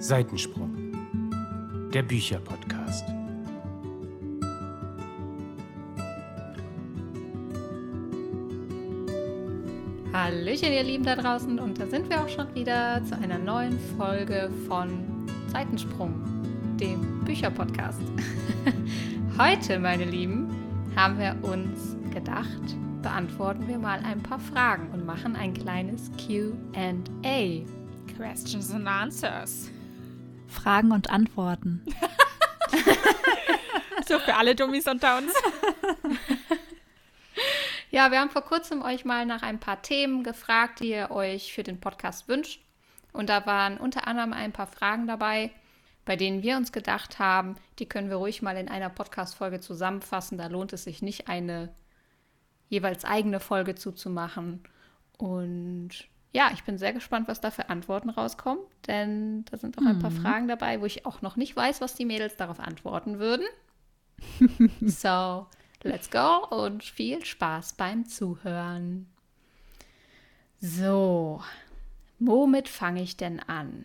Seitensprung, der Bücherpodcast. Hallöchen, ihr Lieben da draußen, und da sind wir auch schon wieder zu einer neuen Folge von Seitensprung, dem Bücherpodcast. Heute, meine Lieben, haben wir uns gedacht, beantworten wir mal ein paar Fragen und machen ein kleines QA. Questions and Answers. Fragen und Antworten. so für alle Dummies unter uns. Ja, wir haben vor kurzem euch mal nach ein paar Themen gefragt, die ihr euch für den Podcast wünscht. Und da waren unter anderem ein paar Fragen dabei, bei denen wir uns gedacht haben, die können wir ruhig mal in einer Podcast-Folge zusammenfassen. Da lohnt es sich nicht, eine jeweils eigene Folge zuzumachen. Und ja, ich bin sehr gespannt, was da für Antworten rauskommen, denn da sind auch ein paar Mhm. Fragen dabei, wo ich auch noch nicht weiß, was die Mädels darauf antworten würden. so, let's go und viel Spaß beim Zuhören. So, womit fange ich denn an?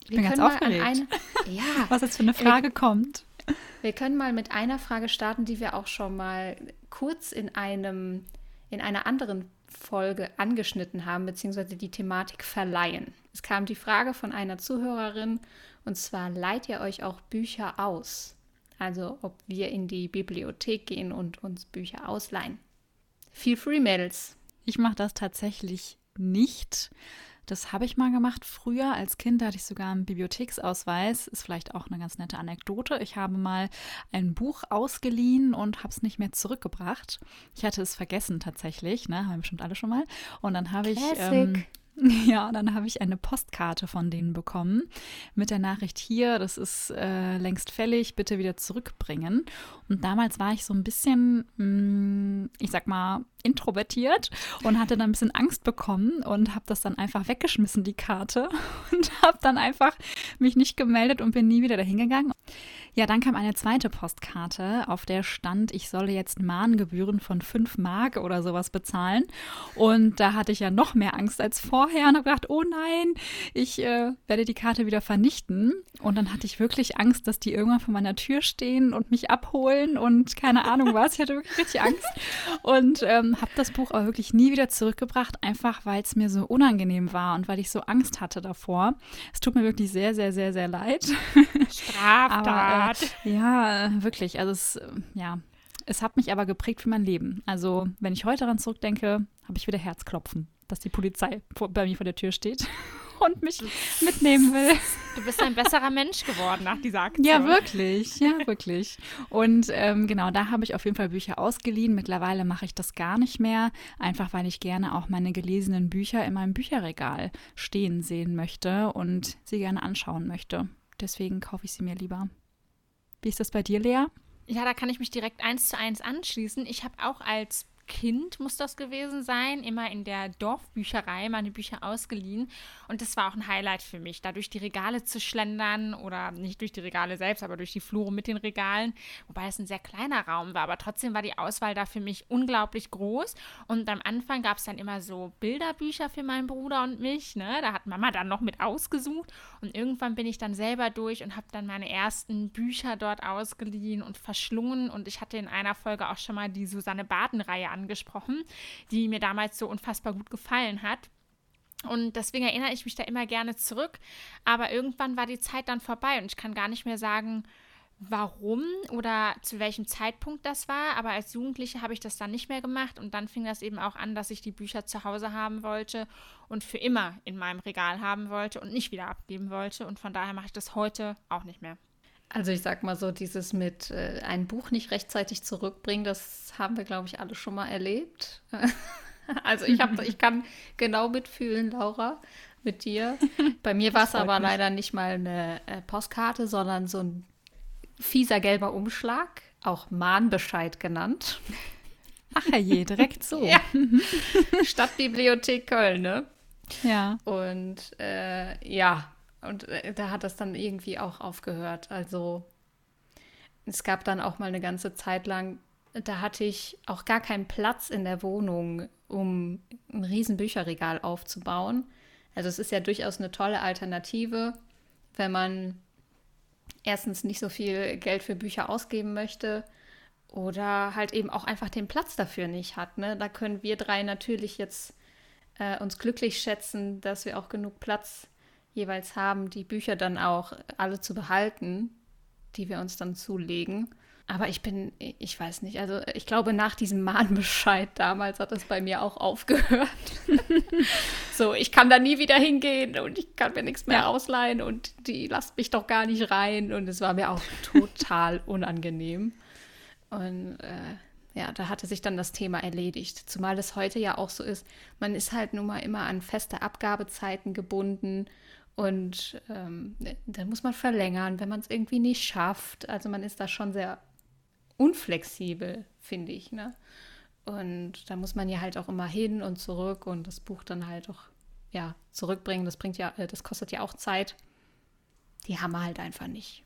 Ich bin ganz aufgeregt. eine, ja, Was jetzt für eine Frage kommt. wir können mal mit einer Frage starten, die wir auch schon mal kurz in einem in einer anderen Folge angeschnitten haben, beziehungsweise die Thematik verleihen. Es kam die Frage von einer Zuhörerin, und zwar leiht ihr euch auch Bücher aus? Also ob wir in die Bibliothek gehen und uns Bücher ausleihen. Feel free, Mädels. Ich mache das tatsächlich nicht. Das habe ich mal gemacht früher. Als Kind hatte ich sogar einen Bibliotheksausweis. Ist vielleicht auch eine ganz nette Anekdote. Ich habe mal ein Buch ausgeliehen und habe es nicht mehr zurückgebracht. Ich hatte es vergessen tatsächlich. Ne? Haben wir bestimmt alle schon mal. Und dann habe ich. Classic. Ja, dann habe ich eine Postkarte von denen bekommen mit der Nachricht hier, das ist äh, längst fällig, bitte wieder zurückbringen. Und damals war ich so ein bisschen, mh, ich sag mal, introvertiert und hatte dann ein bisschen Angst bekommen und habe das dann einfach weggeschmissen, die Karte, und habe dann einfach mich nicht gemeldet und bin nie wieder dahin gegangen. Ja, dann kam eine zweite Postkarte, auf der stand, ich solle jetzt Mahngebühren von 5 Mark oder sowas bezahlen. Und da hatte ich ja noch mehr Angst als vorher und habe gedacht, oh nein, ich äh, werde die Karte wieder vernichten. Und dann hatte ich wirklich Angst, dass die irgendwann vor meiner Tür stehen und mich abholen und keine Ahnung was. Ich hatte wirklich richtig Angst und ähm, habe das Buch aber wirklich nie wieder zurückgebracht, einfach weil es mir so unangenehm war und weil ich so Angst hatte davor. Es tut mir wirklich sehr, sehr, sehr, sehr leid. Straftat. Aber, äh, ja, wirklich. Also es, äh, ja, es hat mich aber geprägt für mein Leben. Also wenn ich heute daran zurückdenke, habe ich wieder Herzklopfen, dass die Polizei vor, bei mir vor der Tür steht und mich mitnehmen will. du bist ein besserer Mensch geworden nach dieser Aktion. Ja, wirklich, ja, wirklich. Und ähm, genau, da habe ich auf jeden Fall Bücher ausgeliehen. Mittlerweile mache ich das gar nicht mehr, einfach weil ich gerne auch meine gelesenen Bücher in meinem Bücherregal stehen sehen möchte und sie gerne anschauen möchte. Deswegen kaufe ich sie mir lieber. Wie ist das bei dir, Lea? Ja, da kann ich mich direkt eins zu eins anschließen. Ich habe auch als Kind, muss das gewesen sein, immer in der Dorfbücherei meine Bücher ausgeliehen. Und das war auch ein Highlight für mich, da durch die Regale zu schlendern oder nicht durch die Regale selbst, aber durch die Flure mit den Regalen. Wobei es ein sehr kleiner Raum war, aber trotzdem war die Auswahl da für mich unglaublich groß. Und am Anfang gab es dann immer so Bilderbücher für meinen Bruder und mich. Ne? Da hat Mama dann noch mit ausgesucht. Und irgendwann bin ich dann selber durch und habe dann meine ersten Bücher dort ausgeliehen und verschlungen. Und ich hatte in einer Folge auch schon mal die Susanne Baden-Reihe angesprochen, die mir damals so unfassbar gut gefallen hat. Und deswegen erinnere ich mich da immer gerne zurück. Aber irgendwann war die Zeit dann vorbei und ich kann gar nicht mehr sagen, warum oder zu welchem Zeitpunkt das war. Aber als Jugendliche habe ich das dann nicht mehr gemacht und dann fing das eben auch an, dass ich die Bücher zu Hause haben wollte und für immer in meinem Regal haben wollte und nicht wieder abgeben wollte. Und von daher mache ich das heute auch nicht mehr. Also ich sag mal so, dieses mit äh, ein Buch nicht rechtzeitig zurückbringen, das haben wir, glaube ich, alle schon mal erlebt. also ich, hab, ich kann genau mitfühlen, Laura, mit dir. Bei mir war es aber mich. leider nicht mal eine äh, Postkarte, sondern so ein fieser gelber Umschlag, auch Mahnbescheid genannt. Ach je, direkt so. Ja. Stadtbibliothek Köln, ne? ja. Und äh, ja, und äh, da hat das dann irgendwie auch aufgehört. Also es gab dann auch mal eine ganze Zeit lang, da hatte ich auch gar keinen Platz in der Wohnung, um ein riesen Bücherregal aufzubauen. Also es ist ja durchaus eine tolle Alternative, wenn man erstens nicht so viel Geld für Bücher ausgeben möchte oder halt eben auch einfach den Platz dafür nicht hat. Ne? Da können wir drei natürlich jetzt äh, uns glücklich schätzen, dass wir auch genug Platz jeweils haben, die Bücher dann auch alle zu behalten, die wir uns dann zulegen. Aber ich bin, ich weiß nicht, also ich glaube, nach diesem Mahnbescheid damals hat es bei mir auch aufgehört. so, ich kann da nie wieder hingehen und ich kann mir nichts mehr ja. ausleihen und die lasst mich doch gar nicht rein. Und es war mir auch total unangenehm. Und äh, ja, da hatte sich dann das Thema erledigt. Zumal es heute ja auch so ist, man ist halt nun mal immer an feste Abgabezeiten gebunden und ähm, dann muss man verlängern, wenn man es irgendwie nicht schafft. Also man ist da schon sehr unflexibel, finde ich. Ne? Und da muss man ja halt auch immer hin und zurück und das Buch dann halt auch ja, zurückbringen. Das bringt ja, äh, das kostet ja auch Zeit. Die haben wir halt einfach nicht.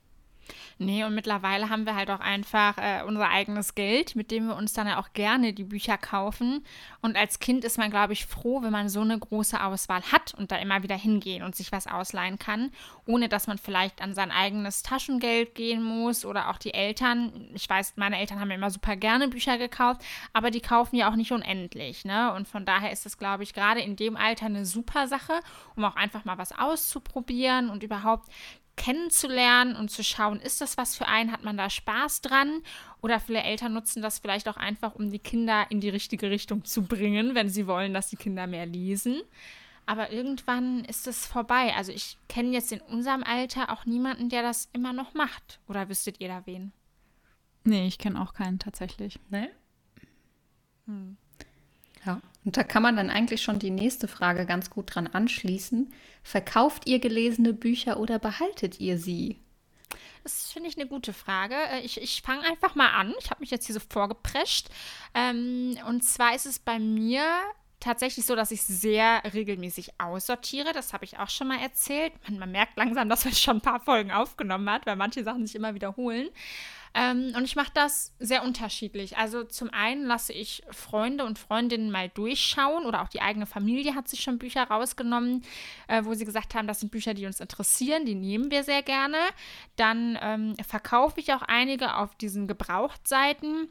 Nee, und mittlerweile haben wir halt auch einfach äh, unser eigenes Geld, mit dem wir uns dann ja auch gerne die Bücher kaufen. Und als Kind ist man, glaube ich, froh, wenn man so eine große Auswahl hat und da immer wieder hingehen und sich was ausleihen kann, ohne dass man vielleicht an sein eigenes Taschengeld gehen muss oder auch die Eltern. Ich weiß, meine Eltern haben immer super gerne Bücher gekauft, aber die kaufen ja auch nicht unendlich. Ne? Und von daher ist es, glaube ich, gerade in dem Alter eine super Sache, um auch einfach mal was auszuprobieren und überhaupt kennenzulernen und zu schauen, ist das was für einen, hat man da Spaß dran? Oder viele Eltern nutzen das vielleicht auch einfach, um die Kinder in die richtige Richtung zu bringen, wenn sie wollen, dass die Kinder mehr lesen. Aber irgendwann ist es vorbei. Also ich kenne jetzt in unserem Alter auch niemanden, der das immer noch macht. Oder wüsstet ihr da wen? Nee, ich kenne auch keinen tatsächlich. Nee? Hm. Ja, und da kann man dann eigentlich schon die nächste Frage ganz gut dran anschließen. Verkauft ihr gelesene Bücher oder behaltet ihr sie? Das finde ich eine gute Frage. Äh, ich, ich fange einfach mal an. Ich habe mich jetzt hier so vorgeprescht. Ähm, und zwar ist es bei mir tatsächlich so, dass ich sehr regelmäßig aussortiere. Das habe ich auch schon mal erzählt. Man, man merkt langsam, dass man schon ein paar Folgen aufgenommen hat, weil manche Sachen sich immer wiederholen. Ähm, und ich mache das sehr unterschiedlich. Also zum einen lasse ich Freunde und Freundinnen mal durchschauen oder auch die eigene Familie hat sich schon Bücher rausgenommen, äh, wo sie gesagt haben, das sind Bücher, die uns interessieren, die nehmen wir sehr gerne. Dann ähm, verkaufe ich auch einige auf diesen Gebrauchtseiten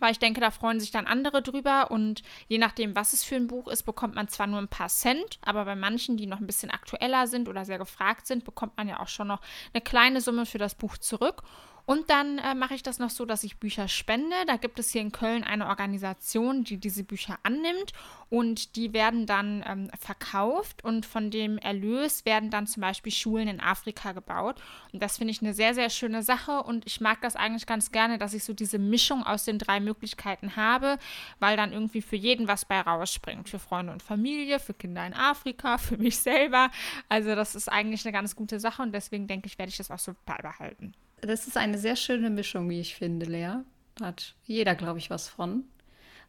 weil ich denke, da freuen sich dann andere drüber und je nachdem, was es für ein Buch ist, bekommt man zwar nur ein paar Cent, aber bei manchen, die noch ein bisschen aktueller sind oder sehr gefragt sind, bekommt man ja auch schon noch eine kleine Summe für das Buch zurück. Und dann äh, mache ich das noch so, dass ich Bücher spende. Da gibt es hier in Köln eine Organisation, die diese Bücher annimmt und die werden dann ähm, verkauft und von dem Erlös werden dann zum Beispiel Schulen in Afrika gebaut. Und das finde ich eine sehr, sehr schöne Sache und ich mag das eigentlich ganz gerne, dass ich so diese Mischung aus den drei Möglichkeiten habe, weil dann irgendwie für jeden was bei rausspringt. Für Freunde und Familie, für Kinder in Afrika, für mich selber. Also das ist eigentlich eine ganz gute Sache und deswegen denke ich, werde ich das auch so beibehalten das ist eine sehr schöne Mischung, wie ich finde, Lea. Da hat jeder, glaube ich, was von.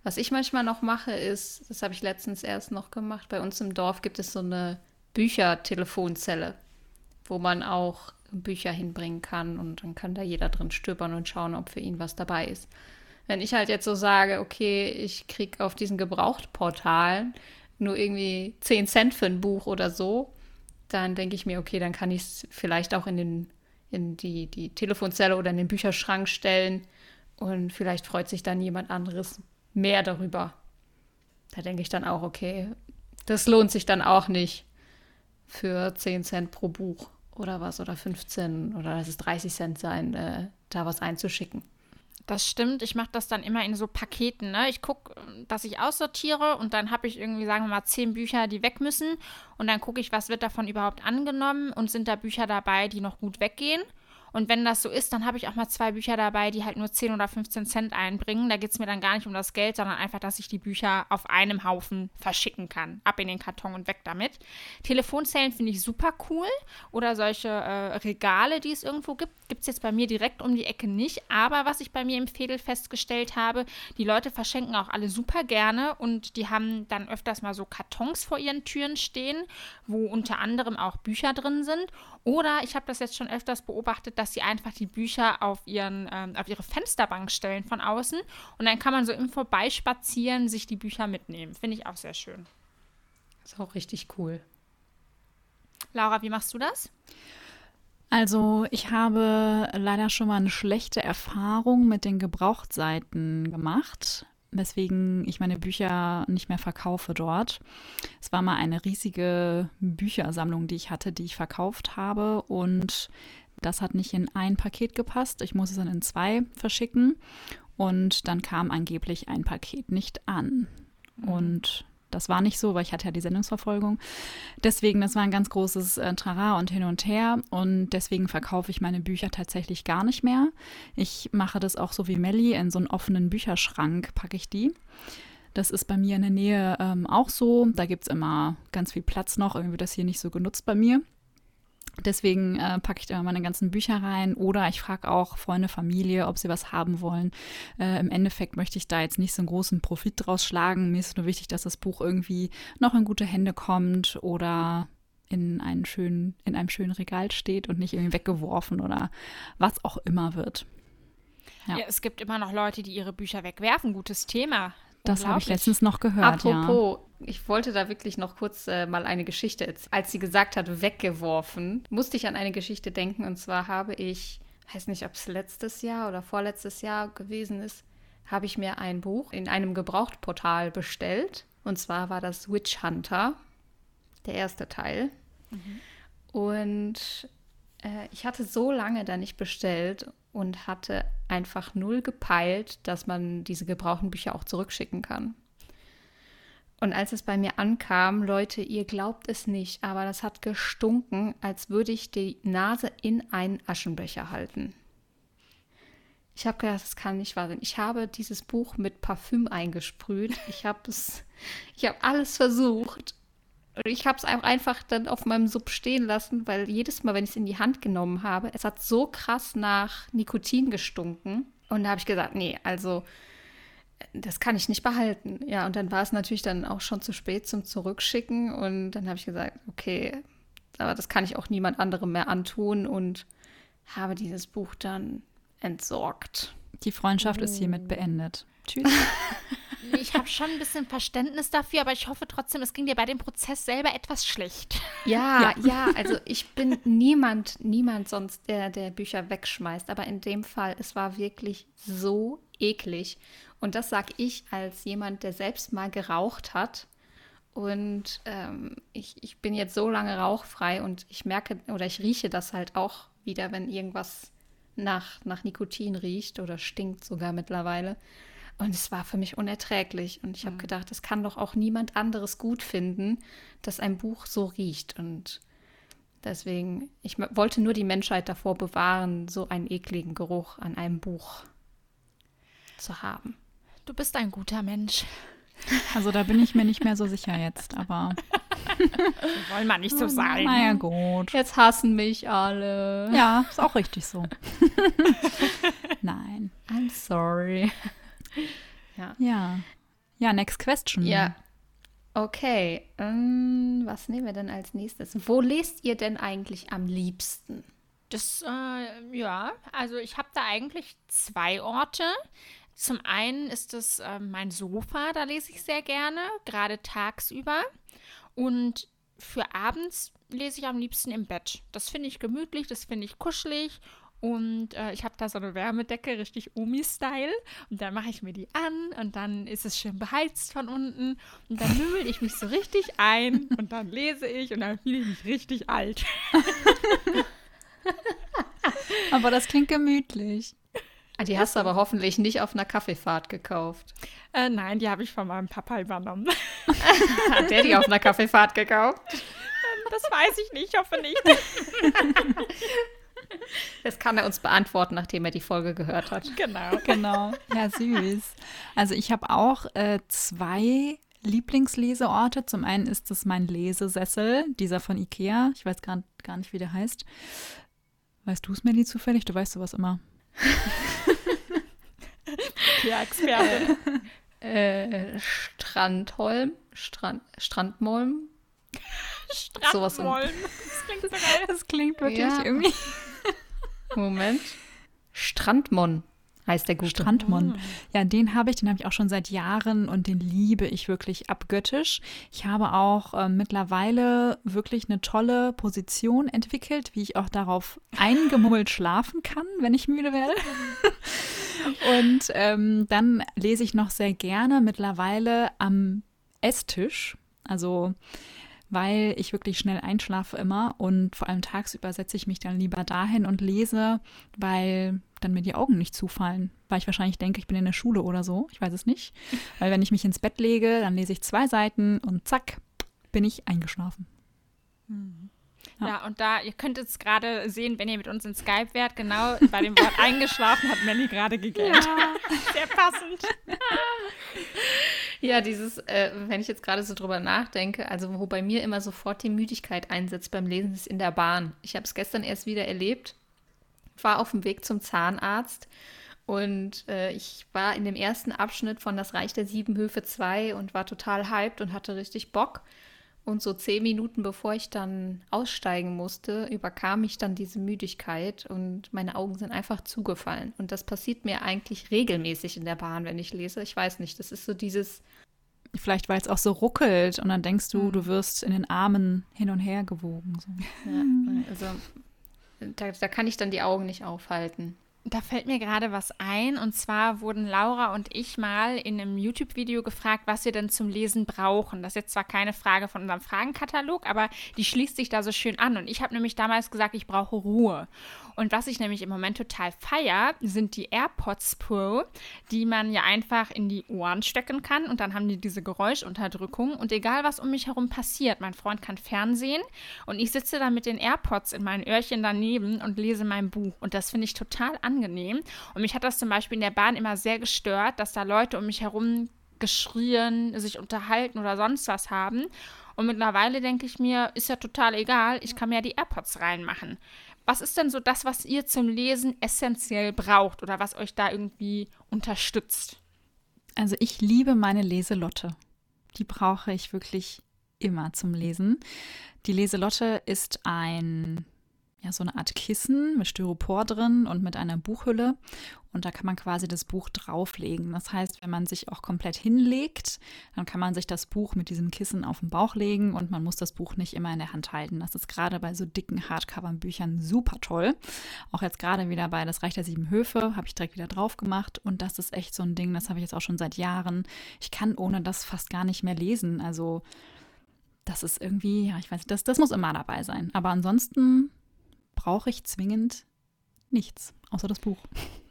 Was ich manchmal noch mache, ist, das habe ich letztens erst noch gemacht, bei uns im Dorf gibt es so eine Büchertelefonzelle, wo man auch Bücher hinbringen kann und dann kann da jeder drin stöbern und schauen, ob für ihn was dabei ist. Wenn ich halt jetzt so sage, okay, ich kriege auf diesen Gebrauchtportalen nur irgendwie 10 Cent für ein Buch oder so, dann denke ich mir, okay, dann kann ich es vielleicht auch in den in die, die Telefonzelle oder in den Bücherschrank stellen und vielleicht freut sich dann jemand anderes mehr darüber. Da denke ich dann auch, okay, das lohnt sich dann auch nicht für 10 Cent pro Buch oder was oder 15 oder lass es 30 Cent sein, äh, da was einzuschicken. Das stimmt. Ich mache das dann immer in so Paketen. Ne? Ich gucke, dass ich aussortiere und dann habe ich irgendwie, sagen wir mal, zehn Bücher, die weg müssen. Und dann gucke ich, was wird davon überhaupt angenommen und sind da Bücher dabei, die noch gut weggehen. Und wenn das so ist, dann habe ich auch mal zwei Bücher dabei, die halt nur 10 oder 15 Cent einbringen. Da geht es mir dann gar nicht um das Geld, sondern einfach, dass ich die Bücher auf einem Haufen verschicken kann. Ab in den Karton und weg damit. Telefonzellen finde ich super cool. Oder solche äh, Regale, die es irgendwo gibt. Gibt es jetzt bei mir direkt um die Ecke nicht. Aber was ich bei mir im Fädel festgestellt habe, die Leute verschenken auch alle super gerne und die haben dann öfters mal so Kartons vor ihren Türen stehen, wo unter anderem auch Bücher drin sind. Oder ich habe das jetzt schon öfters beobachtet, dass sie einfach die Bücher auf, ihren, ähm, auf ihre Fensterbank stellen von außen. Und dann kann man so im Vorbeispazieren sich die Bücher mitnehmen. Finde ich auch sehr schön. Ist auch richtig cool. Laura, wie machst du das? Also ich habe leider schon mal eine schlechte Erfahrung mit den Gebrauchtseiten gemacht, weswegen ich meine Bücher nicht mehr verkaufe dort. Es war mal eine riesige Büchersammlung, die ich hatte, die ich verkauft habe und das hat nicht in ein Paket gepasst. Ich muss es dann in zwei verschicken und dann kam angeblich ein Paket nicht an. Mhm. Und das war nicht so, weil ich hatte ja die Sendungsverfolgung. Deswegen, das war ein ganz großes äh, Trara und hin und her. Und deswegen verkaufe ich meine Bücher tatsächlich gar nicht mehr. Ich mache das auch so wie Melli, in so einen offenen Bücherschrank packe ich die. Das ist bei mir in der Nähe ähm, auch so. Da gibt es immer ganz viel Platz noch. Irgendwie wird das hier nicht so genutzt bei mir. Deswegen äh, packe ich da meine ganzen Bücher rein oder ich frage auch Freunde, Familie, ob sie was haben wollen. Äh, Im Endeffekt möchte ich da jetzt nicht so einen großen Profit draus schlagen. Mir ist nur wichtig, dass das Buch irgendwie noch in gute Hände kommt oder in, einen schönen, in einem schönen Regal steht und nicht irgendwie weggeworfen oder was auch immer wird. Ja. ja. es gibt immer noch Leute, die ihre Bücher wegwerfen. Gutes Thema. Das habe ich letztens noch gehört. Apropos, ja. ich wollte da wirklich noch kurz äh, mal eine Geschichte, als sie gesagt hat, weggeworfen, musste ich an eine Geschichte denken. Und zwar habe ich, weiß nicht, ob es letztes Jahr oder vorletztes Jahr gewesen ist, habe ich mir ein Buch in einem Gebrauchtportal bestellt. Und zwar war das Witch Hunter, der erste Teil. Mhm. Und äh, ich hatte so lange da nicht bestellt und hatte einfach null gepeilt, dass man diese gebrauchten Bücher auch zurückschicken kann. Und als es bei mir ankam, Leute, ihr glaubt es nicht, aber das hat gestunken, als würde ich die Nase in einen Aschenbecher halten. Ich habe gedacht, das kann nicht wahr sein. Ich habe dieses Buch mit Parfüm eingesprüht. Ich habe es, ich habe alles versucht ich habe es einfach dann auf meinem Sub stehen lassen, weil jedes Mal, wenn ich es in die Hand genommen habe, es hat so krass nach Nikotin gestunken. Und da habe ich gesagt, nee, also das kann ich nicht behalten. Ja, und dann war es natürlich dann auch schon zu spät zum Zurückschicken. Und dann habe ich gesagt, okay, aber das kann ich auch niemand anderem mehr antun und habe dieses Buch dann entsorgt. Die Freundschaft oh. ist hiermit beendet. Tschüss. ich habe schon ein bisschen Verständnis dafür, aber ich hoffe trotzdem, es ging dir bei dem Prozess selber etwas schlecht. Ja, ja, ja, also ich bin niemand, niemand sonst, der, der Bücher wegschmeißt, aber in dem Fall, es war wirklich so eklig. Und das sage ich als jemand, der selbst mal geraucht hat. Und ähm, ich, ich bin jetzt so lange rauchfrei und ich merke oder ich rieche das halt auch wieder, wenn irgendwas nach, nach Nikotin riecht oder stinkt sogar mittlerweile. Und es war für mich unerträglich. Und ich habe mhm. gedacht, das kann doch auch niemand anderes gut finden, dass ein Buch so riecht. Und deswegen, ich wollte nur die Menschheit davor bewahren, so einen ekligen Geruch an einem Buch zu haben. Du bist ein guter Mensch. Also da bin ich mir nicht mehr so sicher jetzt, aber. Wollen wir nicht so sein. Naja, gut. Jetzt hassen mich alle. Ja, ist auch richtig so. Nein. I'm sorry. Ja. Ja. Ja, next question. Ja. Okay. Ähm, was nehmen wir denn als nächstes? Wo lest ihr denn eigentlich am liebsten? Das, äh, ja, also ich habe da eigentlich zwei Orte. Zum einen ist es äh, mein Sofa, da lese ich sehr gerne, gerade tagsüber. Und für abends lese ich am liebsten im Bett. Das finde ich gemütlich, das finde ich kuschelig und äh, ich habe da so eine Wärmedecke, richtig Omi-Style. Und dann mache ich mir die an und dann ist es schön beheizt von unten. Und dann nümmel ich mich so richtig ein und dann lese ich und dann fühle ich mich richtig alt. aber das klingt gemütlich. Ah, die hast du aber hoffentlich nicht auf einer Kaffeefahrt gekauft. Äh, nein, die habe ich von meinem Papa übernommen. Hat der die auf einer Kaffeefahrt gekauft? Ähm, das weiß ich nicht, ich hoffe nicht. Das kann er uns beantworten, nachdem er die Folge gehört hat. Genau. Genau. Ja, süß. Also ich habe auch äh, zwei Lieblingsleseorte. Zum einen ist es mein Lesesessel, dieser von Ikea. Ich weiß gar, gar nicht, wie der heißt. Weißt du es, Melly, zufällig? Du weißt sowas immer. ja, Experte. Äh, Strandholm, Strand, Strandmolm. Strandmolm. Das klingt so geil. Das klingt wirklich ja. irgendwie. Moment. Strandmon heißt der gute. Strandmund. Ja, den habe ich, den habe ich auch schon seit Jahren und den liebe ich wirklich abgöttisch. Ich habe auch äh, mittlerweile wirklich eine tolle Position entwickelt, wie ich auch darauf eingemummelt schlafen kann, wenn ich müde werde. und ähm, dann lese ich noch sehr gerne mittlerweile am Esstisch. Also weil ich wirklich schnell einschlafe immer und vor allem tagsüber setze ich mich dann lieber dahin und lese, weil dann mir die Augen nicht zufallen, weil ich wahrscheinlich denke, ich bin in der Schule oder so. Ich weiß es nicht. Weil wenn ich mich ins Bett lege, dann lese ich zwei Seiten und zack, bin ich eingeschlafen. Mhm. Ja. ja. und da, ihr könnt es gerade sehen, wenn ihr mit uns in Skype wärt, genau bei dem Wort eingeschlafen hat Melly gerade gegähnt. Ja. Sehr passend. Ja, dieses, äh, wenn ich jetzt gerade so drüber nachdenke, also wo bei mir immer sofort die Müdigkeit einsetzt beim Lesen, ist in der Bahn. Ich habe es gestern erst wieder erlebt, war auf dem Weg zum Zahnarzt und äh, ich war in dem ersten Abschnitt von Das Reich der Sieben Höfe 2 und war total hyped und hatte richtig Bock. Und so zehn Minuten bevor ich dann aussteigen musste, überkam mich dann diese Müdigkeit und meine Augen sind einfach zugefallen. Und das passiert mir eigentlich regelmäßig in der Bahn, wenn ich lese. Ich weiß nicht, das ist so dieses. Vielleicht, weil es auch so ruckelt und dann denkst du, mhm. du wirst in den Armen hin und her gewogen. So. Ja, also da, da kann ich dann die Augen nicht aufhalten. Da fällt mir gerade was ein. Und zwar wurden Laura und ich mal in einem YouTube-Video gefragt, was wir denn zum Lesen brauchen. Das ist jetzt zwar keine Frage von unserem Fragenkatalog, aber die schließt sich da so schön an. Und ich habe nämlich damals gesagt, ich brauche Ruhe. Und was ich nämlich im Moment total feier, sind die AirPods Pro, die man ja einfach in die Ohren stecken kann und dann haben die diese Geräuschunterdrückung und egal was um mich herum passiert, mein Freund kann Fernsehen und ich sitze da mit den AirPods in meinen Öhrchen daneben und lese mein Buch und das finde ich total angenehm und mich hat das zum Beispiel in der Bahn immer sehr gestört, dass da Leute um mich herum geschrien, sich unterhalten oder sonst was haben. Und mittlerweile denke ich mir, ist ja total egal, ich kann mir ja die AirPods reinmachen. Was ist denn so das, was ihr zum Lesen essentiell braucht oder was euch da irgendwie unterstützt? Also ich liebe meine Leselotte. Die brauche ich wirklich immer zum Lesen. Die Leselotte ist ein ja, so eine Art Kissen mit Styropor drin und mit einer Buchhülle. Und da kann man quasi das Buch drauflegen. Das heißt, wenn man sich auch komplett hinlegt, dann kann man sich das Buch mit diesem Kissen auf den Bauch legen und man muss das Buch nicht immer in der Hand halten. Das ist gerade bei so dicken Hardcover-Büchern super toll. Auch jetzt gerade wieder bei Das Reich der Sieben Höfe habe ich direkt wieder drauf gemacht. Und das ist echt so ein Ding, das habe ich jetzt auch schon seit Jahren. Ich kann ohne das fast gar nicht mehr lesen. Also das ist irgendwie, ja, ich weiß nicht, das, das muss immer dabei sein. Aber ansonsten brauche ich zwingend nichts, außer das Buch.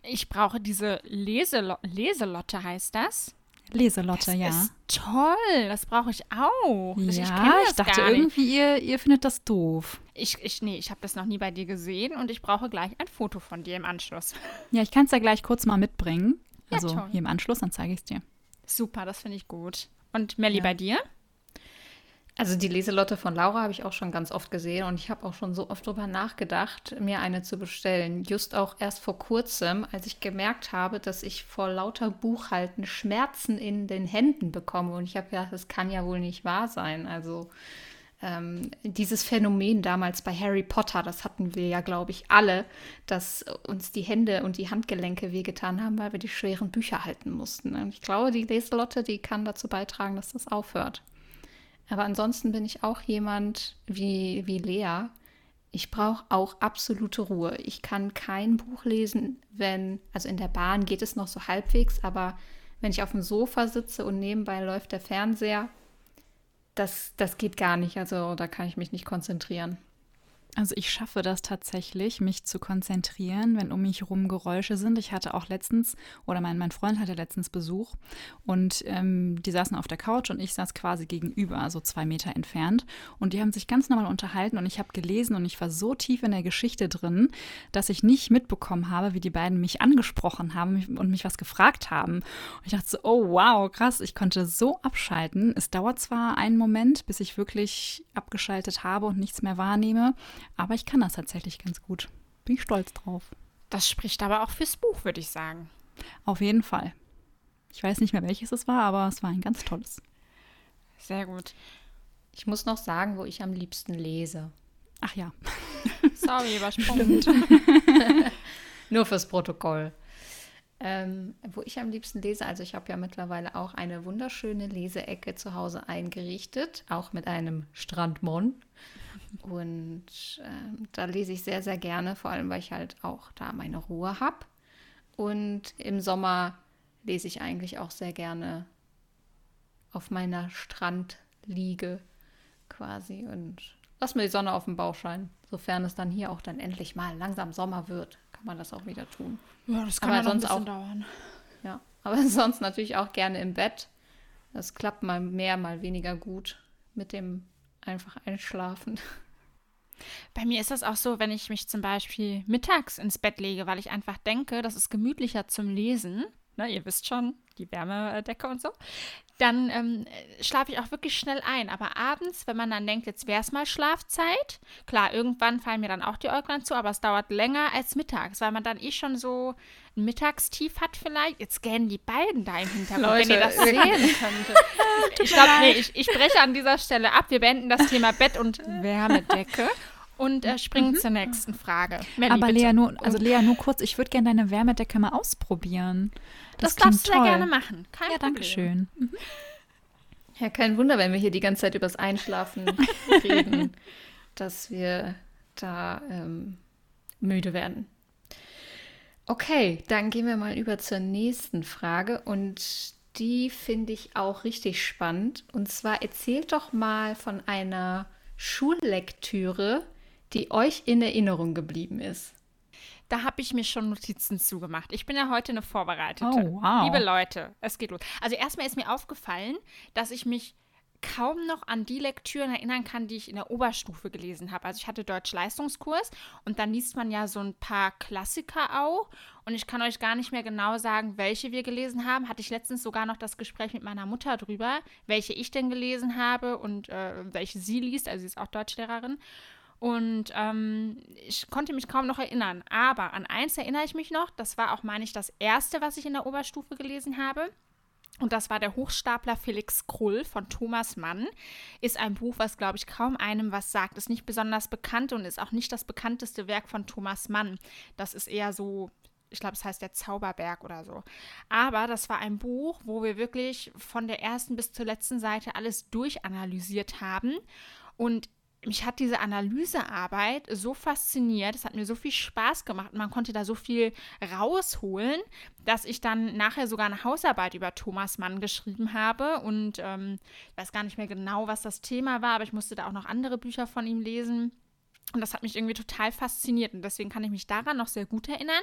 Ich brauche diese Leselo Leselotte, heißt das? Leselotte, das ja. Ist toll, das brauche ich auch. Ja, ich, ich dachte irgendwie, ihr, ihr findet das doof. Ich, ich, nee, ich habe das noch nie bei dir gesehen und ich brauche gleich ein Foto von dir im Anschluss. Ja, ich kann es ja gleich kurz mal mitbringen. Also ja, hier im Anschluss, dann zeige ich es dir. Super, das finde ich gut. Und Melli, ja. bei dir? Also die Leselotte von Laura habe ich auch schon ganz oft gesehen und ich habe auch schon so oft darüber nachgedacht, mir eine zu bestellen. Just auch erst vor kurzem, als ich gemerkt habe, dass ich vor lauter Buchhalten Schmerzen in den Händen bekomme. Und ich habe gedacht, das kann ja wohl nicht wahr sein. Also ähm, dieses Phänomen damals bei Harry Potter, das hatten wir ja, glaube ich, alle, dass uns die Hände und die Handgelenke wehgetan haben, weil wir die schweren Bücher halten mussten. Und ich glaube, die Leselotte, die kann dazu beitragen, dass das aufhört. Aber ansonsten bin ich auch jemand wie, wie Lea. Ich brauche auch absolute Ruhe. Ich kann kein Buch lesen, wenn, also in der Bahn geht es noch so halbwegs, aber wenn ich auf dem Sofa sitze und nebenbei läuft der Fernseher, das, das geht gar nicht. Also da kann ich mich nicht konzentrieren. Also ich schaffe das tatsächlich, mich zu konzentrieren, wenn um mich herum Geräusche sind. Ich hatte auch letztens, oder mein, mein Freund hatte letztens Besuch und ähm, die saßen auf der Couch und ich saß quasi gegenüber, also zwei Meter entfernt. Und die haben sich ganz normal unterhalten und ich habe gelesen und ich war so tief in der Geschichte drin, dass ich nicht mitbekommen habe, wie die beiden mich angesprochen haben und mich was gefragt haben. Und ich dachte so, oh wow, krass, ich konnte so abschalten. Es dauert zwar einen Moment, bis ich wirklich abgeschaltet habe und nichts mehr wahrnehme. Aber ich kann das tatsächlich ganz gut. Bin ich stolz drauf. Das spricht aber auch fürs Buch, würde ich sagen. Auf jeden Fall. Ich weiß nicht mehr, welches es war, aber es war ein ganz tolles. Sehr gut. Ich muss noch sagen, wo ich am liebsten lese. Ach ja. Sorry, übersprungen. Nur fürs Protokoll. Ähm, wo ich am liebsten lese, also ich habe ja mittlerweile auch eine wunderschöne Leseecke zu Hause eingerichtet, auch mit einem Strandmon. Und ähm, da lese ich sehr, sehr gerne, vor allem weil ich halt auch da meine Ruhe habe. Und im Sommer lese ich eigentlich auch sehr gerne auf meiner Strandliege quasi und lass mir die Sonne auf den Bauch scheinen. Sofern es dann hier auch dann endlich mal langsam Sommer wird, kann man das auch wieder tun. Ja, das kann Aber ja sonst auch- dauern. Ja, aber sonst natürlich auch gerne im Bett. Das klappt mal mehr, mal weniger gut mit dem einfach einschlafen. Bei mir ist das auch so, wenn ich mich zum Beispiel mittags ins Bett lege, weil ich einfach denke, das ist gemütlicher zum Lesen. Ne, ihr wisst schon, die Wärmedecke und so. Dann ähm, schlafe ich auch wirklich schnell ein. Aber abends, wenn man dann denkt, jetzt wäre es mal Schlafzeit, klar, irgendwann fallen mir dann auch die Äuglein zu, aber es dauert länger als mittags, weil man dann eh schon so ein Mittagstief hat vielleicht. Jetzt gähnen die beiden da im Hintergrund, wenn ihr Leute, das sehen könntet. ich glaube, nee, ich, ich breche an dieser Stelle ab. Wir beenden das Thema Bett und Wärmedecke und äh, springen zur nächsten Frage. Melli, Aber bitte. Lea, nur, also Lea, nur kurz, ich würde gerne deine Wärmedecke mal ausprobieren. das, klingt darfst du sehr toll. gerne machen. Kein Ja, danke schön. Mhm. Ja, kein Wunder, wenn wir hier die ganze Zeit übers Einschlafen reden, dass wir da ähm, müde werden. Okay, dann gehen wir mal über zur nächsten Frage und die finde ich auch richtig spannend. Und zwar erzählt doch mal von einer Schullektüre, die euch in Erinnerung geblieben ist. Da habe ich mir schon Notizen zugemacht. Ich bin ja heute eine Vorbereitete. Oh, wow. Liebe Leute, es geht los. Also erstmal ist mir aufgefallen, dass ich mich kaum noch an die Lektüren erinnern kann, die ich in der Oberstufe gelesen habe. Also ich hatte Deutsch-Leistungskurs und dann liest man ja so ein paar Klassiker auch. Und ich kann euch gar nicht mehr genau sagen, welche wir gelesen haben. Hatte ich letztens sogar noch das Gespräch mit meiner Mutter drüber, welche ich denn gelesen habe und äh, welche sie liest. Also sie ist auch Deutschlehrerin. Und ähm, ich konnte mich kaum noch erinnern. Aber an eins erinnere ich mich noch. Das war auch, meine ich, das erste, was ich in der Oberstufe gelesen habe. Und das war der Hochstapler Felix Krull von Thomas Mann. Ist ein Buch, was, glaube ich, kaum einem was sagt. Ist nicht besonders bekannt und ist auch nicht das bekannteste Werk von Thomas Mann. Das ist eher so, ich glaube, es heißt der Zauberberg oder so. Aber das war ein Buch, wo wir wirklich von der ersten bis zur letzten Seite alles durchanalysiert haben. Und mich hat diese Analysearbeit so fasziniert, es hat mir so viel Spaß gemacht man konnte da so viel rausholen, dass ich dann nachher sogar eine Hausarbeit über Thomas Mann geschrieben habe und ähm, ich weiß gar nicht mehr genau, was das Thema war, aber ich musste da auch noch andere Bücher von ihm lesen. Und das hat mich irgendwie total fasziniert und deswegen kann ich mich daran noch sehr gut erinnern.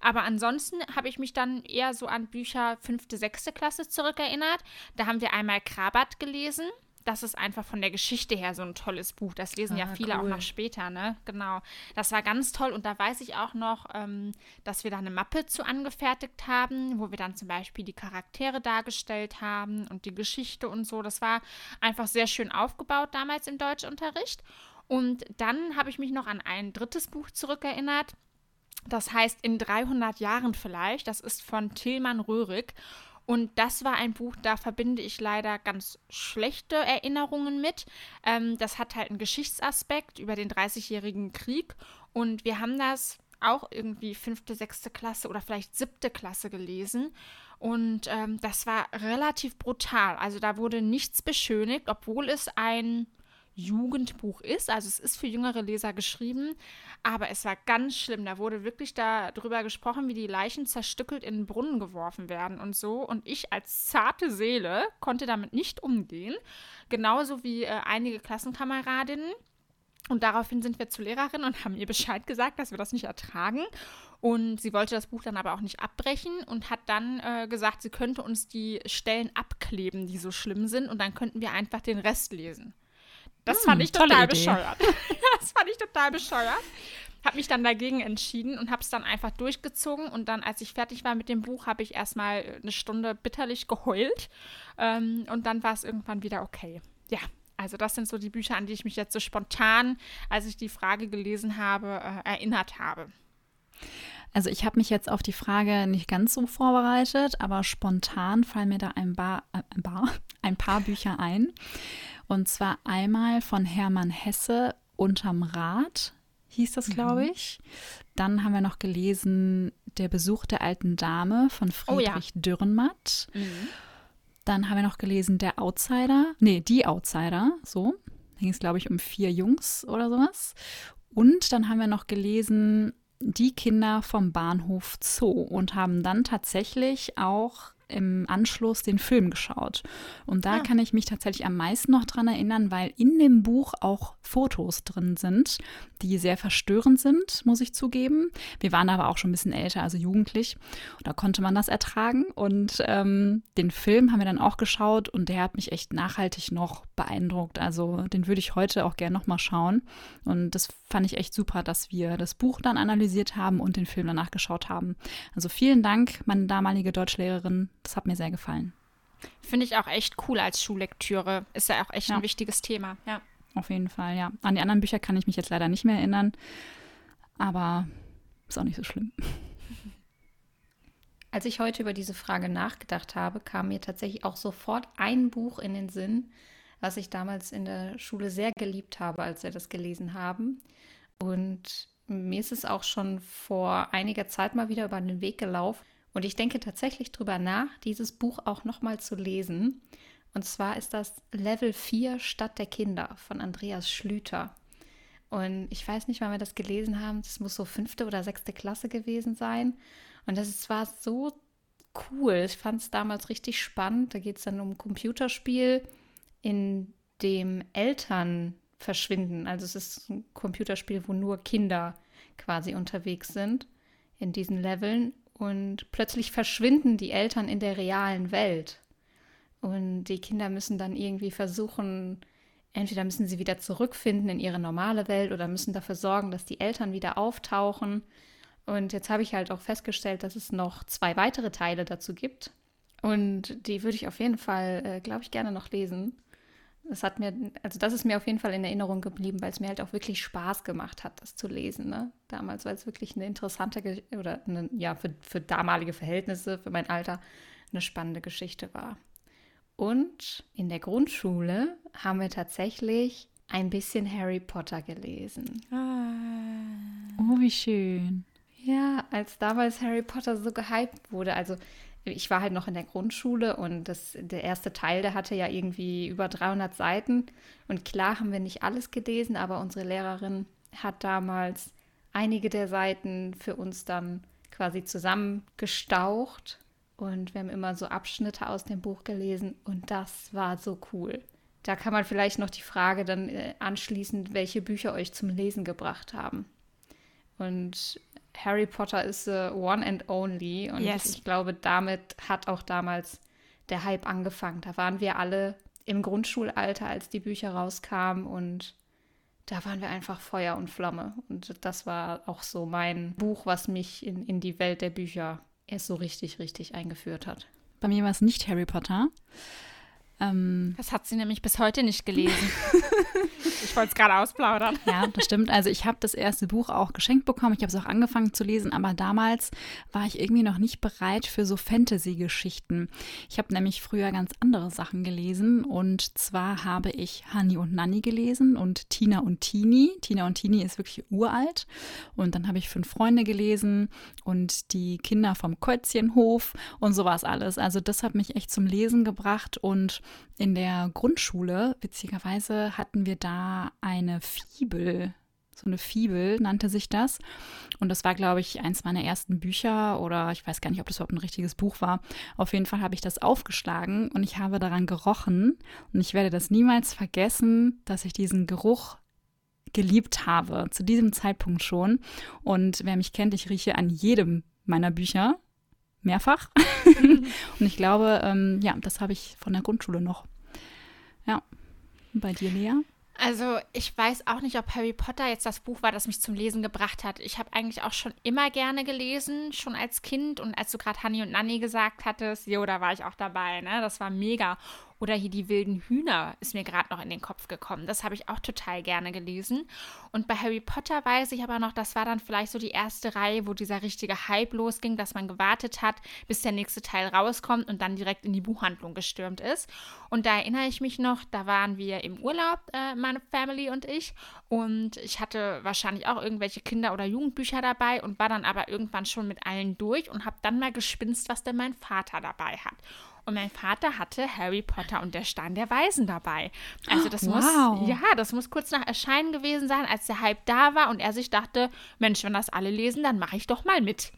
Aber ansonsten habe ich mich dann eher so an Bücher fünfte, sechste Klasse zurückerinnert. Da haben wir einmal Krabat gelesen. Das ist einfach von der Geschichte her so ein tolles Buch. Das lesen ja Ah, viele auch cool. noch später, ne? Genau. Das war ganz toll. Und da weiß ich auch noch, ähm, dass wir da eine Mappe zu angefertigt haben, wo wir dann zum Beispiel die Charaktere dargestellt haben und die Geschichte und so. Das war einfach sehr schön aufgebaut damals im Deutschunterricht. Und dann habe ich mich noch an ein drittes Buch zurückerinnert. Das heißt In 300 Jahren vielleicht. Das ist von Tilman Röhrig. Und das war ein Buch, da verbinde ich leider ganz schlechte Erinnerungen mit. Ähm, das hat halt einen Geschichtsaspekt über den 30-jährigen Krieg. Und wir haben das auch irgendwie fünfte, sechste Klasse oder vielleicht siebte Klasse gelesen. Und ähm, das war relativ brutal. Also da wurde nichts beschönigt, obwohl es ein Jugendbuch ist. Also es ist für jüngere Leser geschrieben, aber es war ganz schlimm. Da wurde wirklich darüber gesprochen, wie die Leichen zerstückelt in den Brunnen geworfen werden und so. Und ich als zarte Seele konnte damit nicht umgehen. Genauso wie äh, einige Klassenkameradinnen. Und daraufhin sind wir zur Lehrerin und haben ihr Bescheid gesagt, dass wir das nicht ertragen. Und sie wollte das Buch dann aber auch nicht abbrechen und hat dann äh, gesagt, sie könnte uns die Stellen abkleben, die so schlimm sind. Und dann könnten wir einfach den Rest lesen. Das Hm, fand ich total Idee. bescheuert. das fand ich total bescheuert. Habe mich dann dagegen entschieden und habe es dann einfach durchgezogen. Und dann, als ich fertig war mit dem Buch, habe ich erstmal eine Stunde bitterlich geheult. Ähm, und dann war es irgendwann wieder okay. Ja, also das sind so die Bücher, an die ich mich jetzt so spontan, als ich die Frage gelesen habe, äh, erinnert habe. Also ich habe mich jetzt auf die Frage nicht ganz so vorbereitet, aber spontan fallen mir da ein, Bar, äh, ein, Bar, ein paar Bücher ein. Und zwar einmal von Hermann Hesse unterm Rad hieß das, glaube ich. Dann haben wir noch gelesen Der Besuch der alten Dame von Oh ja. Friedrich Dürrenmatt. Dann haben wir noch gelesen Der Outsider. Nee, Die Outsider, so. Da ging es, glaube ich, um vier Jungs oder sowas. Und dann haben wir noch gelesen Die Kinder vom Bahnhof Zoo und haben dann tatsächlich auch im Anschluss den Film geschaut. Und da Ah. kann ich mich tatsächlich am meisten noch dran erinnern, weil in dem Buch auch Fotos drin sind, die sehr verstörend sind, muss ich zugeben. Wir waren aber auch schon ein bisschen älter, also jugendlich. Und da konnte man das ertragen. Und ähm, den Film haben wir dann auch geschaut und der hat mich echt nachhaltig noch beeindruckt. Also den würde ich heute auch gerne nochmal schauen. Und das fand ich echt super, dass wir das Buch dann analysiert haben und den Film danach geschaut haben. Also vielen Dank, meine damalige Deutschlehrerin. Das hat mir sehr gefallen. Finde ich auch echt cool als Schullektüre. Ist ja auch echt Ja. ein wichtiges Thema. Ja. Auf jeden Fall, ja. An die anderen Bücher kann ich mich jetzt leider nicht mehr erinnern. Aber ist auch nicht so schlimm. Als ich heute über diese Frage nachgedacht habe, kam mir tatsächlich auch sofort ein Buch in den Sinn, was ich damals in der Schule sehr geliebt habe, als wir das gelesen haben. Und mir ist es auch schon vor einiger Zeit mal wieder über den Weg gelaufen. Und ich denke tatsächlich drüber nach, dieses Buch auch nochmal zu lesen. Und zwar ist das Level 4 Stadt der Kinder von Andreas Schlüter. Und ich weiß nicht, wann wir das gelesen haben. Das muss so fünfte oder sechste Klasse gewesen sein. Und das war so cool. Ich fand es damals richtig spannend. Da geht es dann um ein Computerspiel, in dem Eltern verschwinden. Also es ist ein Computerspiel, wo nur Kinder quasi unterwegs sind in diesen Leveln. Und plötzlich verschwinden die Eltern in der realen Welt. Und die Kinder müssen dann irgendwie versuchen, entweder müssen sie wieder zurückfinden in ihre normale Welt oder müssen dafür sorgen, dass die Eltern wieder auftauchen. Und jetzt habe ich halt auch festgestellt, dass es noch zwei weitere Teile dazu gibt. Und die würde ich auf jeden Fall, äh, glaube ich, gerne noch lesen. Das hat mir, also das ist mir auf jeden Fall in Erinnerung geblieben, weil es mir halt auch wirklich Spaß gemacht hat, das zu lesen. Ne? Damals, weil es wirklich eine interessante Ge oder eine, ja, für, für damalige Verhältnisse, für mein Alter, eine spannende Geschichte war. Und in der Grundschule haben wir tatsächlich ein bisschen Harry Potter gelesen. Oh, wie schön. Ja, als damals Harry Potter so gehypt wurde, also ich war halt noch in der Grundschule und das, der erste Teil, der hatte ja irgendwie über 300 Seiten. Und klar haben wir nicht alles gelesen, aber unsere Lehrerin hat damals einige der Seiten für uns dann quasi zusammengestaucht. Und wir haben immer so Abschnitte aus dem Buch gelesen und das war so cool. Da kann man vielleicht noch die Frage dann äh, anschließen, welche Bücher euch zum Lesen gebracht haben. Und Harry Potter ist the one and only. Und Yes. ich glaube, damit hat auch damals der Hype angefangen. Da waren wir alle im Grundschulalter, als die Bücher rauskamen. Und da waren wir einfach Feuer und Flamme. Und das war auch so mein Buch, was mich in, in die Welt der Bücher erst so richtig, richtig eingeführt hat. Bei mir war es nicht Harry Potter. Ähm, Das hat sie nämlich bis heute nicht gelesen. ich wollte es gerade ausplaudern. Ja, das stimmt. Also ich habe das erste Buch auch geschenkt bekommen. Ich habe es auch angefangen zu lesen, aber damals war ich irgendwie noch nicht bereit für so Fantasy-Geschichten. Ich habe nämlich früher ganz andere Sachen gelesen und zwar habe ich Hani und Nanny gelesen und Tina und Tini. Tina und Tini ist wirklich uralt. Und dann habe ich Fünf Freunde gelesen und die Kinder vom Käuzchenhof und sowas alles. Also das hat mich echt zum Lesen gebracht und in der Grundschule, witzigerweise, hatten wir da eine Fibel. So eine Fibel nannte sich das. Und das war, glaube ich, eins meiner ersten Bücher oder ich weiß gar nicht, ob das überhaupt ein richtiges Buch war. Auf jeden Fall habe ich das aufgeschlagen und ich habe daran gerochen. Und ich werde das niemals vergessen, dass ich diesen Geruch geliebt habe, zu diesem Zeitpunkt schon. Und wer mich kennt, ich rieche an jedem meiner Bücher mehrfach. und ich glaube, ähm, ja, das habe ich von der Grundschule noch. Ja. Und bei dir, Lea? Also ich weiß auch nicht, ob Harry Potter jetzt das Buch war, das mich zum Lesen gebracht hat. Ich habe eigentlich auch schon immer gerne gelesen, schon als Kind. Und als du gerade Hanni und Nanni gesagt hattest, jo, da war ich auch dabei. Ne? Das war mega. Oder hier die wilden Hühner ist mir gerade noch in den Kopf gekommen. Das habe ich auch total gerne gelesen. Und bei Harry Potter weiß ich aber noch, das war dann vielleicht so die erste Reihe, wo dieser richtige Hype losging, dass man gewartet hat, bis der nächste Teil rauskommt und dann direkt in die Buchhandlung gestürmt ist. Und da erinnere ich mich noch, da waren wir im Urlaub, äh, meine Family und ich. Und ich hatte wahrscheinlich auch irgendwelche Kinder- oder Jugendbücher dabei und war dann aber irgendwann schon mit allen durch und habe dann mal gespinst, was denn mein Vater dabei hat. Und mein Vater hatte Harry Potter und der Stein der Weisen dabei. Also das Wow. muss, ja, das muss kurz nach Erscheinen gewesen sein, als der Hype da war und er sich dachte, Mensch, wenn das alle lesen, dann mache ich doch mal mit.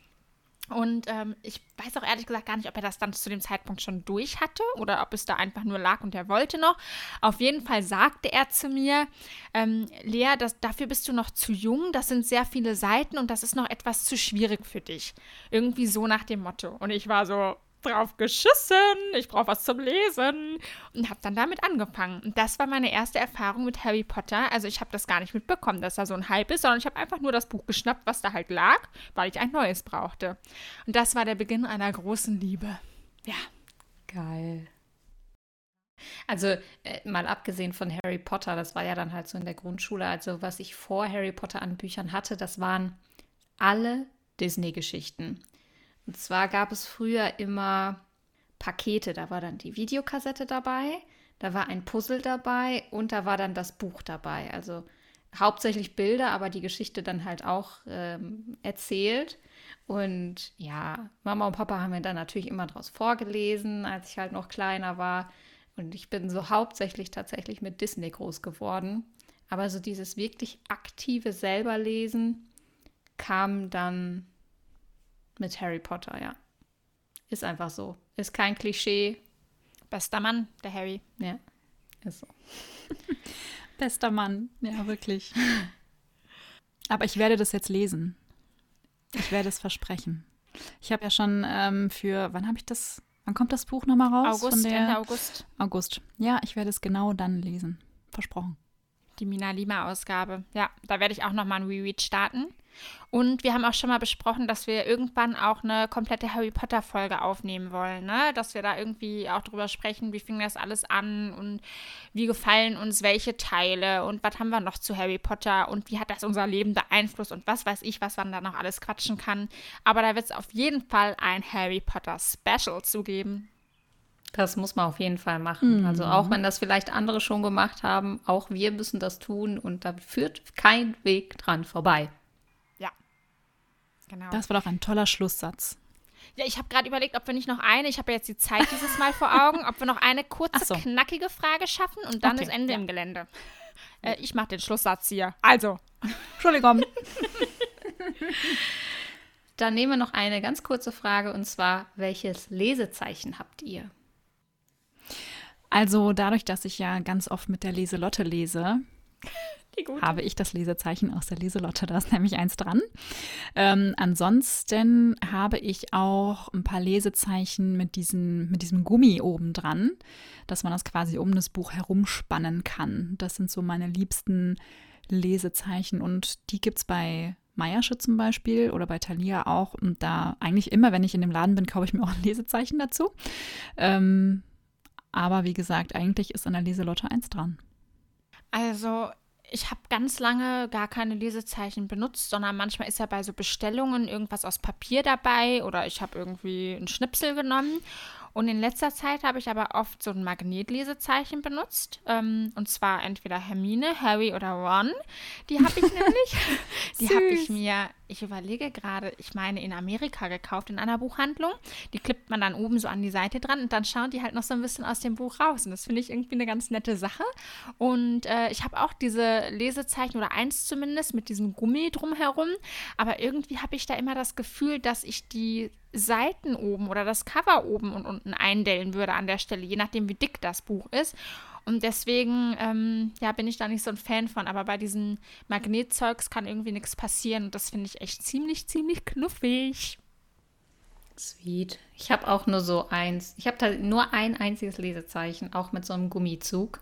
Und ähm, ich weiß auch ehrlich gesagt gar nicht, ob er das dann zu dem Zeitpunkt schon durch hatte oder ob es da einfach nur lag und er wollte noch. Auf jeden Fall sagte er zu mir, ähm, Lea, das, dafür bist du noch zu jung, das sind sehr viele Seiten und das ist noch etwas zu schwierig für dich. Irgendwie so nach dem Motto. Und ich war so, drauf geschissen, ich brauche was zum Lesen und habe dann damit angefangen. Und das war meine erste Erfahrung mit Harry Potter. Also ich habe das gar nicht mitbekommen, dass da so ein Hype ist, sondern ich habe einfach nur das Buch geschnappt, was da halt lag, weil ich ein neues brauchte. Und das war der Beginn einer großen Liebe. Ja. Geil. Also äh, mal abgesehen von Harry Potter, das war ja dann halt so in der Grundschule. Also was ich vor Harry Potter an Büchern hatte, das waren alle Disney-Geschichten. Und zwar gab es früher immer Pakete. Da war dann die Videokassette dabei, da war ein Puzzle dabei und da war dann das Buch dabei. Also hauptsächlich Bilder, aber die Geschichte dann halt auch ähm, erzählt. Und ja, Mama und Papa haben mir dann natürlich immer draus vorgelesen, als ich halt noch kleiner war. Und ich bin so hauptsächlich tatsächlich mit Disney groß geworden. Aber so dieses wirklich aktive selberlesen kam dann mit Harry Potter, ja. Ist einfach so. Ist kein Klischee. Bester Mann, der Harry. Ja, ist so. Bester Mann, ja, wirklich. Aber ich werde das jetzt lesen. Ich werde es versprechen. Ich habe ja schon ähm, für, wann habe ich das, wann kommt das Buch nochmal raus? August, Ende August. August. Ja, ich werde es genau dann lesen. Versprochen. Die Mina Lima Ausgabe. Ja, da werde ich auch nochmal ein Reread starten. Und wir haben auch schon mal besprochen, dass wir irgendwann auch eine komplette Harry Potter Folge aufnehmen wollen, ne? Dass wir da irgendwie auch drüber sprechen, wie fing das alles an und wie gefallen uns welche Teile und was haben wir noch zu Harry Potter und wie hat das unser Leben beeinflusst und was weiß ich, was man da noch alles quatschen kann. Aber da wird es auf jeden Fall ein Harry Potter Special zugeben. Das muss man auf jeden Fall machen. Also auch wenn das vielleicht andere schon gemacht haben, auch wir müssen das tun und da führt kein Weg dran vorbei. Genau. Das war doch ein toller Schlusssatz. Ja, ich habe gerade überlegt, ob wir nicht noch eine, ich habe ja jetzt die Zeit dieses Mal vor Augen, ob wir noch eine kurze, so. knackige Frage schaffen und dann Okay, ist Ende ja. im Gelände. Äh, ich mache den Schlusssatz hier. Also, Entschuldigung. Dann nehmen wir noch eine ganz kurze Frage und zwar, welches Lesezeichen habt ihr? Also dadurch, dass ich ja ganz oft mit der Leselotte lese. Habe ich das Lesezeichen aus der Leselotte. Da ist nämlich eins dran. Ähm, ansonsten habe ich auch ein paar Lesezeichen mit, diesen, mit diesem Gummi oben dran, dass man das quasi um das Buch herumspannen kann. Das sind so meine liebsten Lesezeichen und die gibt es bei Meiersche zum Beispiel oder bei Thalia auch. Und da eigentlich immer, wenn ich in dem Laden bin, kaufe ich mir auch ein Lesezeichen dazu. Ähm, aber wie gesagt, eigentlich ist an der Leselotte eins dran. Also, ich habe ganz lange gar keine Lesezeichen benutzt, sondern manchmal ist ja bei so Bestellungen irgendwas aus Papier dabei oder ich habe irgendwie einen Schnipsel genommen. Und in letzter Zeit habe ich aber oft so ein Magnetlesezeichen benutzt. Ähm, und zwar entweder Hermine, Harry oder Ron. Die habe ich nämlich. Die habe ich mir, ich überlege gerade, ich meine in Amerika gekauft in einer Buchhandlung. Die klippt man dann oben so an die Seite dran und dann schauen die halt noch so ein bisschen aus dem Buch raus. Und das finde ich irgendwie eine ganz nette Sache. Und äh, ich habe auch diese Lesezeichen oder eins zumindest mit diesem Gummi drumherum. Aber irgendwie habe ich da immer das Gefühl, dass ich die Seiten oben oder das Cover oben und unten eindellen würde an der Stelle, je nachdem, wie dick das Buch ist. Und deswegen, ähm, ja, bin ich da nicht so ein Fan von. Aber bei diesen Magnetzeugs kann irgendwie nichts passieren. Und das finde ich echt ziemlich, ziemlich knuffig. Sweet. Ich habe auch nur so eins. Ich habe nur ein einziges Lesezeichen, auch mit so einem Gummizug.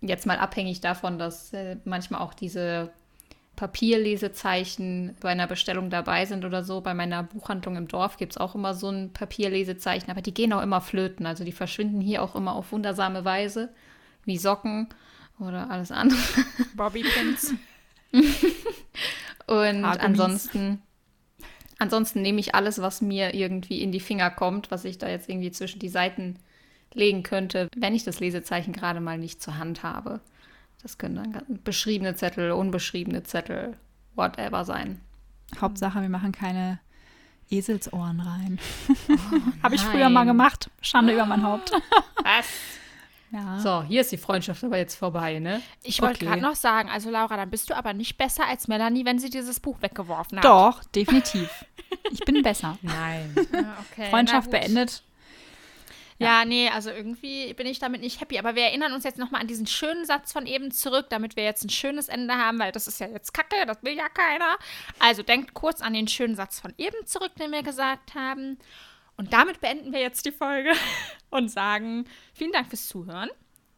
Jetzt mal abhängig davon, dass äh, manchmal auch diese Papierlesezeichen bei einer Bestellung dabei sind oder so. Bei meiner Buchhandlung im Dorf gibt es auch immer so ein Papierlesezeichen, aber die gehen auch immer flöten. Also die verschwinden hier auch immer auf wundersame Weise, wie Socken oder alles andere. Bobbypins. Und Haargummis. ansonsten, ansonsten nehme ich alles, was mir irgendwie in die Finger kommt, was ich da jetzt irgendwie zwischen die Seiten legen könnte, wenn ich das Lesezeichen gerade mal nicht zur Hand habe. Das können dann ganz- beschriebene Zettel, unbeschriebene Zettel, whatever sein. Hauptsache, wir machen keine Eselsohren rein. Habe ich früher mal gemacht. Schande über mein Haupt. Was? Ja. So, hier ist die Freundschaft aber jetzt vorbei, ne? Ich wollte Okay. gerade noch sagen, also Laura, dann bist du aber nicht besser als Melanie, wenn sie dieses Buch weggeworfen hat. Doch, definitiv. Ich bin besser. Nein. Ja, okay, Freundschaft beendet. Ja, nee, also irgendwie bin ich damit nicht happy. Aber wir erinnern uns jetzt nochmal an diesen schönen Satz von eben zurück, damit wir jetzt ein schönes Ende haben, weil das ist ja jetzt Kacke, das will ja keiner. Also denkt kurz an den schönen Satz von eben zurück, den wir gesagt haben. Und damit beenden wir jetzt die Folge und sagen vielen Dank fürs Zuhören.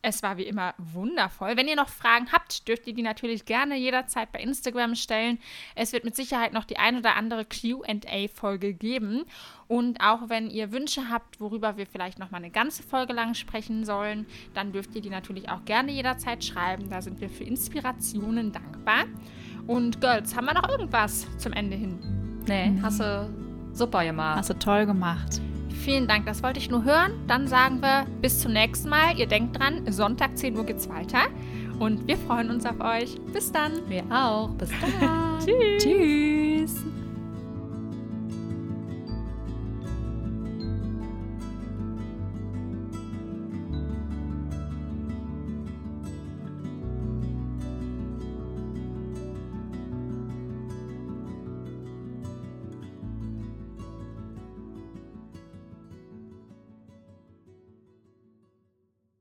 Es war wie immer wundervoll. Wenn ihr noch Fragen habt, dürft ihr die natürlich gerne jederzeit bei Instagram stellen. Es wird mit Sicherheit noch die ein oder andere QA-Folge geben. Und auch wenn ihr Wünsche habt, worüber wir vielleicht noch mal eine ganze Folge lang sprechen sollen, dann dürft ihr die natürlich auch gerne jederzeit schreiben. Da sind wir für Inspirationen dankbar. Und Girls, haben wir noch irgendwas zum Ende hin? Nee, hast du super gemacht. Hast du toll gemacht. Vielen Dank, das wollte ich nur hören. Dann sagen wir bis zum nächsten Mal. Ihr denkt dran, Sonntag 10 Uhr geht's weiter. Und wir freuen uns auf euch. Bis dann. Wir auch. Bis dann. Tschüss. Tschüss.